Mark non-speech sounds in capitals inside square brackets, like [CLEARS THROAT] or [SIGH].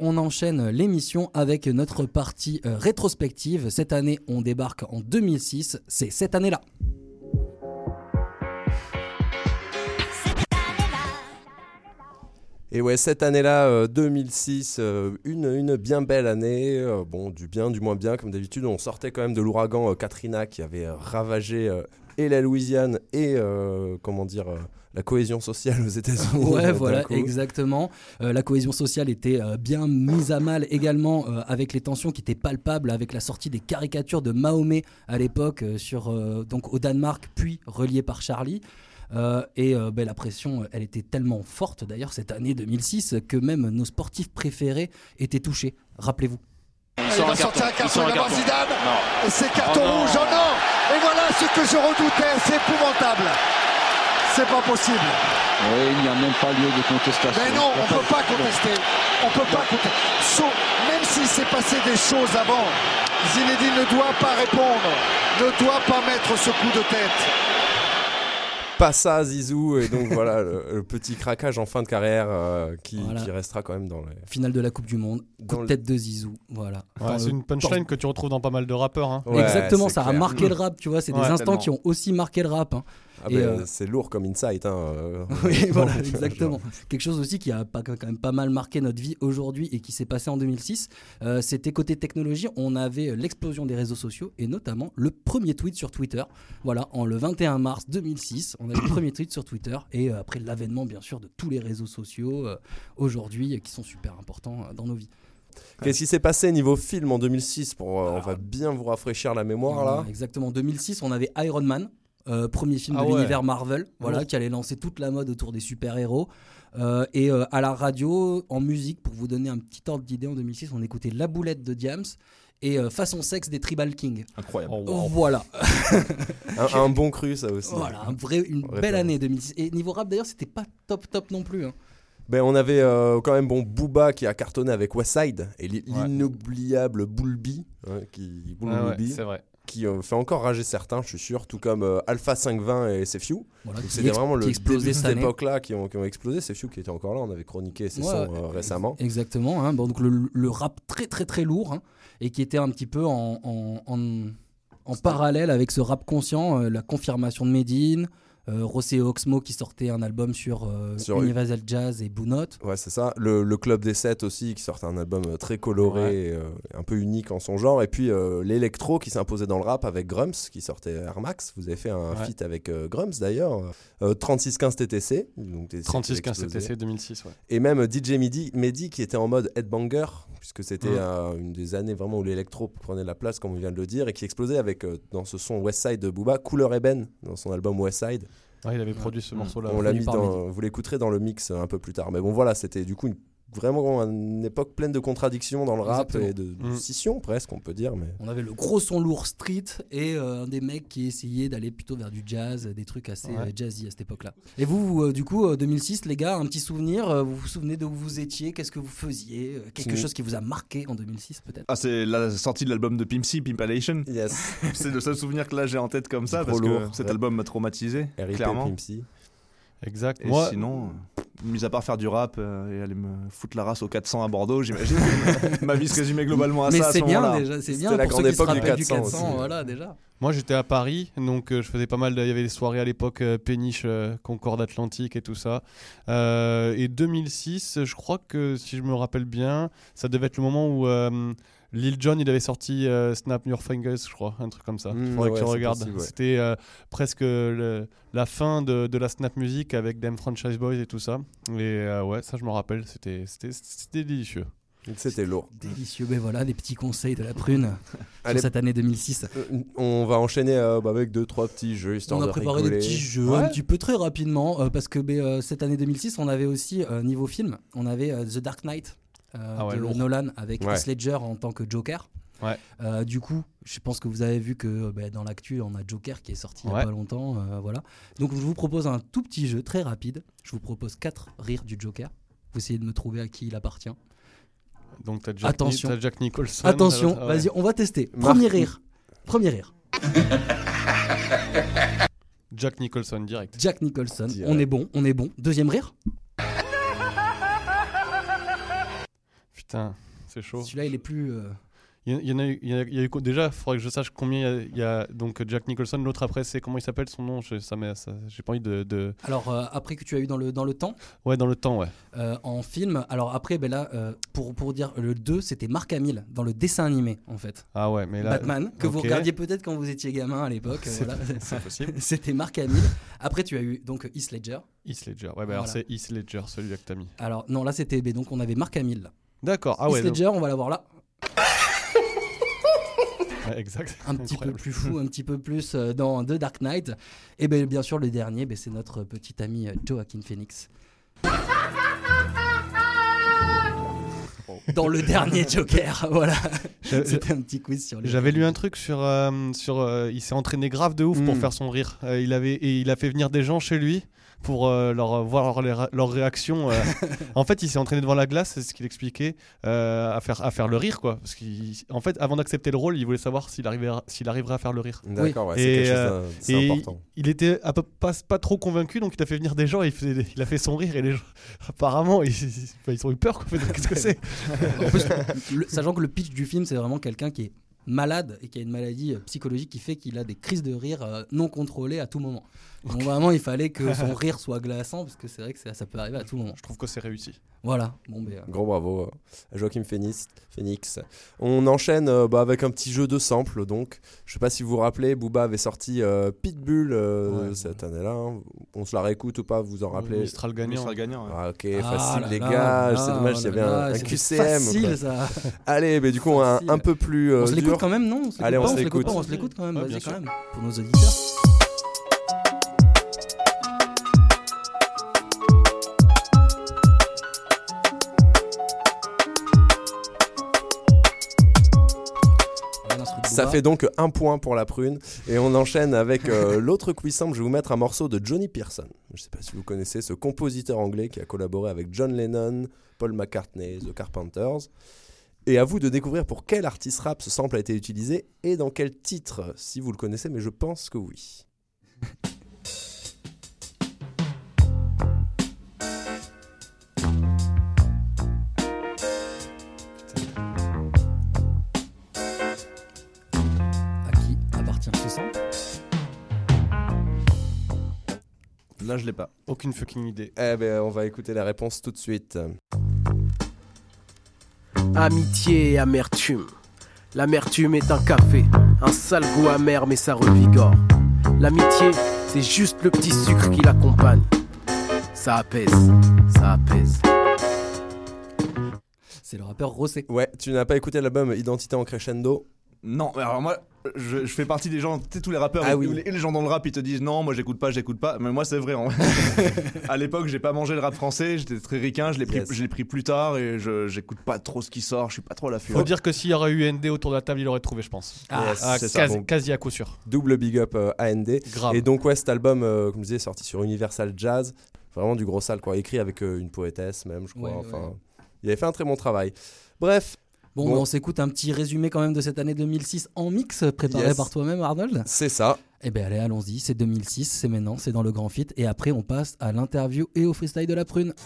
On enchaîne l'émission avec notre partie euh, rétrospective. Cette année, on débarque en 2006. C'est cette année-là. Et ouais, cette année-là, euh, 2006, euh, une, une bien belle année. euh, bon, du bien, du moins bien, comme d'habitude. On sortait quand même de l'ouragan euh, Katrina qui avait euh, ravagé euh, et la Louisiane et, euh, comment dire, euh, la cohésion sociale aux États-Unis. euh, Ouais, d'un voilà, coup. exactement. Euh, la cohésion sociale était euh, bien mise à mal également euh, avec les tensions qui étaient palpables avec la sortie des caricatures de Mahomet à l'époque euh, sur euh, donc au Danemark, puis reliées par Charlie. Euh, et euh, ben, la pression, euh, elle était tellement forte d'ailleurs cette année 2006 que même nos sportifs préférés étaient touchés. Rappelez-vous. Il Il sort va un sortir un carton. Il sort un il va voir carton. Zidane. Non. Et c'est carton Oh non. rouge, oh non Et voilà ce que je redoutais, c'est épouvantable. C'est pas possible. Oui, il n'y a même pas lieu de contestation. Mais non, on peut pas contester. On peut pas contester. Sauf- même s'il s'est passé des choses avant, Zinedine ne doit pas répondre, ne doit pas mettre ce coup de tête. Pas ça, Zizou. Et donc voilà, le, le petit craquage en fin de carrière euh, qui, Voilà. qui restera quand même dans les. Finale de la Coupe du Monde, coup Dans de le- tête de Zizou, voilà. Ouais, c'est le une punchline que tu retrouves dans pas mal de rappeurs. hein. Ouais, Exactement, ça a marqué le [CLEARS THROAT] rap, tu vois, c'est des instants tellement. qui ont aussi marqué le rap. hein. Ah ben, euh, C'est lourd comme insight. Hein, euh. [LAUGHS] Oui, voilà, exactement. Quelque chose aussi qui a pas, quand même pas mal marqué notre vie aujourd'hui et qui s'est passé en 2006, euh, c'était côté technologie, on avait l'explosion des réseaux sociaux et notamment le premier tweet sur Twitter. Voilà, en le 21 mars 2006, on a le premier tweet sur Twitter et après l'avènement bien sûr de tous les réseaux sociaux aujourd'hui qui sont super importants dans nos vies. Qu'est-ce qui s'est passé niveau film en 2006 pour, euh, On va bien vous rafraîchir la mémoire là? Exactement, en 2006, on avait Iron Man. Euh, premier film Ah de ouais. l'univers Marvel, voilà, qui allait lancer toute la mode autour des super-héros. Euh, et euh, à la radio, en musique, pour vous donner un petit ordre d'idée, en 2006, on écoutait La Boulette de Diams et euh, Façon Sexe des Tribal King. Incroyable. Oh, wow. Voilà, [LAUGHS] Un, un bon cru, ça aussi. voilà un vrai, une Vrai belle année 2006. Et niveau rap, d'ailleurs, c'était pas top top non plus. hein. Ben, on avait euh, quand même bon Booba qui a cartonné avec Westside et l'in- Ouais. l'inoubliable Bulby hein, qui, Ah ouais, c'est vrai. Qui euh, fait encore rager certains, je suis sûr, tout comme euh, Alpha 520 et SFU. Voilà, C'était vraiment le début de cette époque-là qui ont, qui ont explosé. SFU qui était encore là, on avait chroniqué ses Ouais, sons euh, récemment. Exactement, hein. bon, donc le, le rap très très très lourd hein, et qui était un petit peu en, en, en- en parallèle avec ce rap conscient, euh, la confirmation de Medine, Rossé et Oxmo qui sortait un album sur, euh, Sur- Universal Jazz et Blue Note. Ouais, c'est ça. Le, le Club des 7 aussi, qui sortait un album euh, très coloré, Ouais. et, euh, un peu unique en son genre. Et puis euh, l'électro qui s'imposait dans le rap avec Grums, qui sortait Air Max. Vous avez fait un Ouais. feat avec euh, Grums d'ailleurs. Euh, 3615 TTC. Donc, TTC qui 36 15 explosait. TTC 2006, ouais. Et même DJ Midi, Mehdi qui était en mode headbanger, puisque c'était Mm. euh, une des années vraiment où l'électro prenait la place, comme on vient de le dire, et qui explosait avec, euh, dans ce son Westside de Booba, Couleur Eben, dans son album Westside. Ouais, il avait produit ce morceau-là. On l'a mis dans, vous l'écouterez dans le mix euh, un peu plus tard. Mais bon, voilà, c'était du coup une, vraiment une époque pleine de contradictions dans le rap Exactement. et de, de Mm. scission presque, on peut dire. Mais On avait le gros son lourd street et euh, un des mecs qui essayait d'aller plutôt vers du jazz, des trucs assez Ouais. euh, jazzy à cette époque-là. Et vous, vous, euh, du coup, euh, 2006, les gars, un petit souvenir, euh, vous vous souvenez de où vous étiez, qu'est-ce que vous faisiez, euh, quelque Mm. chose qui vous a marqué en 2006 peut-être? Ah, c'est la sortie de l'album de Pimp C, Pimpalation. yes, [LAUGHS] C'est le seul souvenir que là j'ai en tête comme ça parce lourd, que cet ouais. album m'a traumatisé, RIP clairement. Pimpsy. Exact. Et Moi, sinon, mis à part faire du rap euh, et aller me foutre la race au 400 à Bordeaux, j'imagine ma vie se résumait globalement à Mais ça c'est ce bien moment-là. déjà, c'est bien la pour ceux grande qui se époque du rappellent du 400 400, aussi. voilà déjà. Moi j'étais à Paris, donc euh, je faisais pas mal. de- Il y avait des soirées à l'époque, euh, Péniche, euh, Concorde Atlantique et tout ça. Euh, et 2006, je crois que si je me rappelle bien, ça devait être le moment où euh, Lil Jon il avait sorti euh, Snap Your Fingers, je crois, un truc comme ça. Mm, Faudrait ouais, que je c'est regarde. possible, ouais. C'était euh, presque le- la fin de, de la Snap Music avec Dem Franchise Boys et tout ça. Et euh, ouais, ça je me rappelle, c'était c'était- c'était délicieux. C'était lourd. Délicieux, mais voilà, des petits conseils de la prune [LAUGHS] sur Allez, cette année 2006. euh, on va enchaîner euh, bah, avec deux trois petits jeux histoire On a de préparé rigoler. des petits jeux Ouais. un petit peu très rapidement euh, parce que ben, euh, cette année 2006, on avait aussi euh, niveau film, on avait euh, The Dark Knight Ah ouais, de lourd. Nolan avec Ouais. Heath Ledger en tant que Joker. Ouais. Euh, du coup, je pense que vous avez vu que euh, ben, dans l'actu, on a Joker qui est sorti il n'y a pas longtemps. euh, voilà. Donc, je vous propose un tout petit jeu très rapide. Je vous propose quatre rires du Joker. Vous essayez de me trouver à qui il appartient. Donc t'as Jack, Attention. Jack Nicholson. Attention, Ah ouais. vas-y, on va tester. Premier rire. Premier rire. Jack Nicholson direct. Jack Nicholson. Direct. On est bon, on est bon. Deuxième rire. Putain, c'est chaud. Celui-là, il est plus. euh, Il y, en a eu, il y a, il y a eu co- déjà, il faudrait que je sache combien il y a, il y a- donc Jack Nicholson. L'autre après, c'est comment il s'appelle son nom? Je- ça, ça- J'ai pas envie de, de- Alors, euh, après que tu as eu dans le, dans le temps, Ouais, dans le temps, ouais. euh, en film. Alors, après, ben là, euh, pour, pour dire, le 2, c'était Marc Hamill, dans le dessin animé, en fait. Ah ouais, mais là. Batman, que vous regardiez peut-être quand vous étiez gamin à l'époque. [LAUGHS] C'est voilà. [LAUGHS] Possible. [LAUGHS] C'était Marc Hamill. Après, tu as eu donc Heath Ledger. Heath Ledger. Ouais, bah alors Voilà. c'est Heath Ledger, celui-là que t'as mis. Alors, non, là, c'était. ben, donc, on avait Marc Hamill. là. D'accord. Ah ouais. Heath Ledger, on va l'avoir là. [LAUGHS] ouais, exact. un petit peu plus fou, un petit peu plus euh, dans The Dark Knight. Et bien, bien sûr, le dernier, ben, c'est notre petit ami euh, Joaquin Phoenix. [LAUGHS] Dans le dernier Joker, [LAUGHS] voilà. C'était un petit quiz sur. J'avais lu un truc sur. euh, sur euh, il s'est entraîné grave de ouf pour Mm. faire son rire. Euh, il avait, et il a fait venir des gens chez lui pour euh, leur voir leur, réaction. euh. [LAUGHS] en fait, il s'est entraîné devant la glace, c'est ce qu'il expliquait, euh, à, faire, à faire le rire, quoi. Parce qu'en fait, avant d'accepter le rôle, il voulait savoir s'il arriverait, s'il arriverait à faire le rire. D'accord, ouais, c'est quelque chose euh, important. il, il était à peu- pas, pas trop convaincu, donc il a fait venir des gens et il, faisait- il a fait son rire. Et les gens, apparemment, ils, ont eu peur, quoi. Qu'est-ce que [LAUGHS] c'est? Sachant que le pitch du film, c'est vraiment quelqu'un qui est malade et qui a une maladie euh, psychologique qui fait qu'il a des crises de rire euh, non contrôlées à tout moment. Donc vraiment, il fallait que son rire soit glaçant parce que c'est vrai que ça, ça peut arriver à tout moment. Je trouve que c'est réussi. Voilà. Bon, ben, euh, Gros bravo à Joachim Phoenix. Phoenix. On enchaîne euh, bah, avec un petit jeu de samples. Donc, je sais pas si vous vous rappelez, Booba avait sorti euh, Pitbull euh, Ouais. cette année-là. hein. On se la réécoute ou pas Vous en rappelez? Mistral gagnant. Mistral gagnant. ouais. Ah, ok, ah facile là les là, gars. C'est dommage, il y avait un, un QCM. quoi. Facile ça. Allez, mais du coup, un, peu plus euh, on se l'écoute quand même, non on Allez, on pas, On se l'écoute quand même, Ouais, vas-y quand même, pour nos auditeurs. Ça fait donc un point pour la prune. Et on enchaîne avec euh, [LAUGHS] l'autre quiz simple. Je vais vous mettre un morceau de Johnny Pearson. Je ne sais pas si vous connaissez ce compositeur anglais qui a collaboré avec John Lennon, Paul McCartney, The Carpenters. Et à vous de découvrir pour quel artiste rap ce sample a été utilisé et dans quel titre, si vous le connaissez, mais je pense que oui. À qui appartient ce sample? Là, je l'ai pas. Aucune fucking idée. Eh ben, on va écouter la réponse tout de suite. Amitié et amertume. L'amertume est un café, un sale goût amer mais ça revigore. L'amitié, c'est juste le petit sucre qui l'accompagne. Ça apaise, ça apaise. C'est le rappeur Rossé. Ouais, tu n'as pas écouté l'album Identité en crescendo Non, mais alors moi, je, je fais partie des gens, tu sais, tous les rappeurs Ah et, oui. et les gens dans le rap, ils te disent non, moi j'écoute pas, j'écoute pas. Mais moi, c'est vrai. en- [LAUGHS] à l'époque, j'ai pas mangé le rap français, j'étais très ricain, je l'ai pris, Yes. je l'ai pris plus tard et je j'écoute pas trop ce qui sort, je suis pas trop à l'affût. Faut dire que s'il y aurait eu ND autour de la table, il aurait trouvé, je pense. Ah, Yes, Ah, c'est ça. quasi, Donc, quasi à coup sûr. double big up euh, AND. Grave. Et donc, ouais, cet album, euh, comme je disais, sorti sur Universal Jazz. Vraiment du gros sale, quoi. Écrit avec euh, une poétesse, même, je crois. Ouais, enfin, ouais. il avait fait un très bon travail. Bref, Bon, Bon. on s'écoute un petit résumé quand même de cette année 2006 en mix, préparé Yes. par toi-même, Arnold. c'est ça. Eh bien, allez, allons-y. C'est 2006, c'est maintenant, c'est dans le grand fit. Et après, on passe à l'interview et au freestyle de la prune.